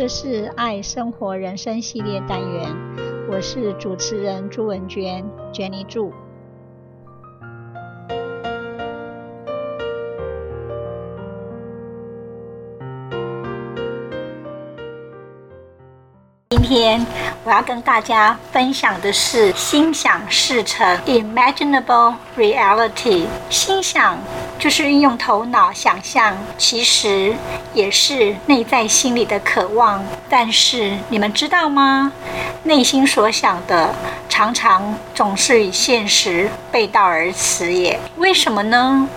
这是爱生活人生系列单元，我是主持人朱文娟，Jenny 朱。今天我要跟大家分享的是心想事成 （Imaginable Reality）。心想就是运用头脑想象，其实也是内在心里的渴望。但是你们知道吗？内心所想的常常总是与现实背道而驰也？为什么呢？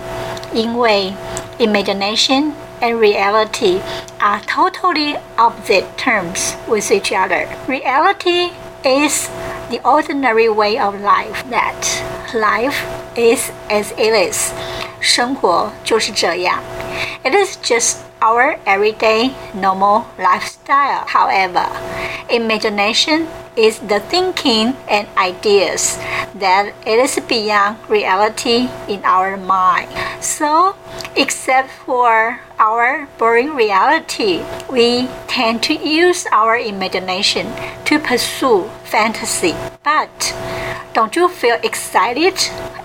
因为 imagination。and reality are totally opposite terms with each other. Reality is the ordinary way of life that life is as it is. 生活就是这样。It is just our everyday normal lifestyle. However, imagination is the thinking and ideas that it is beyond reality in our mind. So, except for our boring reality, we tend to use our imagination to pursue fantasy. But don't you feel excited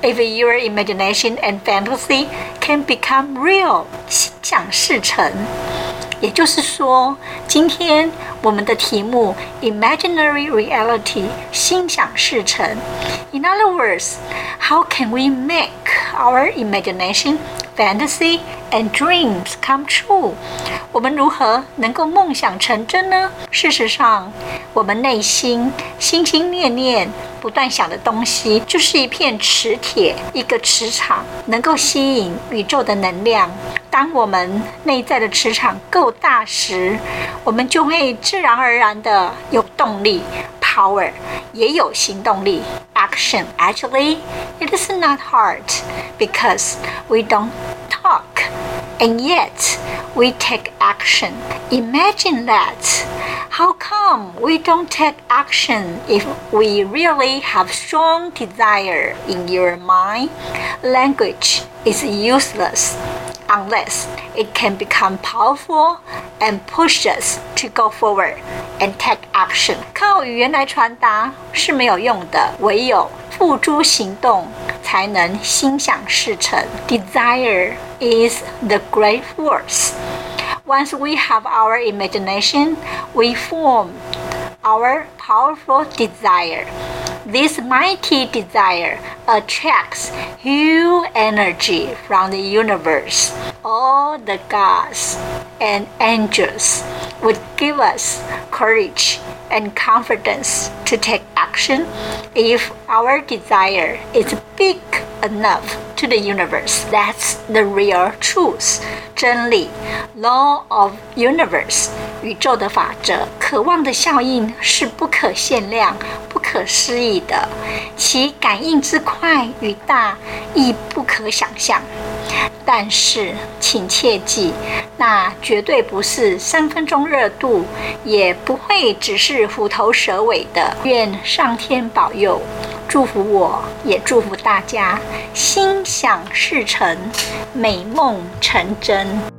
if your imagination and fantasy can become real? 心想事成。 也就是说，今天我们的题目 imaginary reality 心想事成。In other words, how can we make our imagination, fantasy, and dreams come true？我们如何能够梦想成真呢？事实上，我们内心心心念念、不断想的东西，就是一片磁铁，一个磁场，能够吸引宇宙的能量。当我们内在的磁场够大时，我们就会自然而然的有动力，power，也有行动力，action。Actually, it is not hard because we don't talk, and yet we take action. Imagine that. How come we don't take action if we really have strong desire in your mind? Language is useless unless it can become powerful and push us to go forward and take action. 靠语言来传达是没有用的，唯有付诸行动才能心想事成。Desire is the great force. Once we have our imagination, we form our powerful desire. This mighty desire attracts huge energy from the universe. All the gods and angels would give us courage and confidence to take action if our desire is big enough to the universe. That's the real truth. 真理 law of universe 宇宙的法则，渴望的效应是不可限量、不 可思议的，其感应之快与大亦不可想象。但是，请切记，那绝对不是三分钟热度，也不会只是虎头蛇尾的。愿上天保佑。祝福我，也祝福大家心想事成，美梦成真。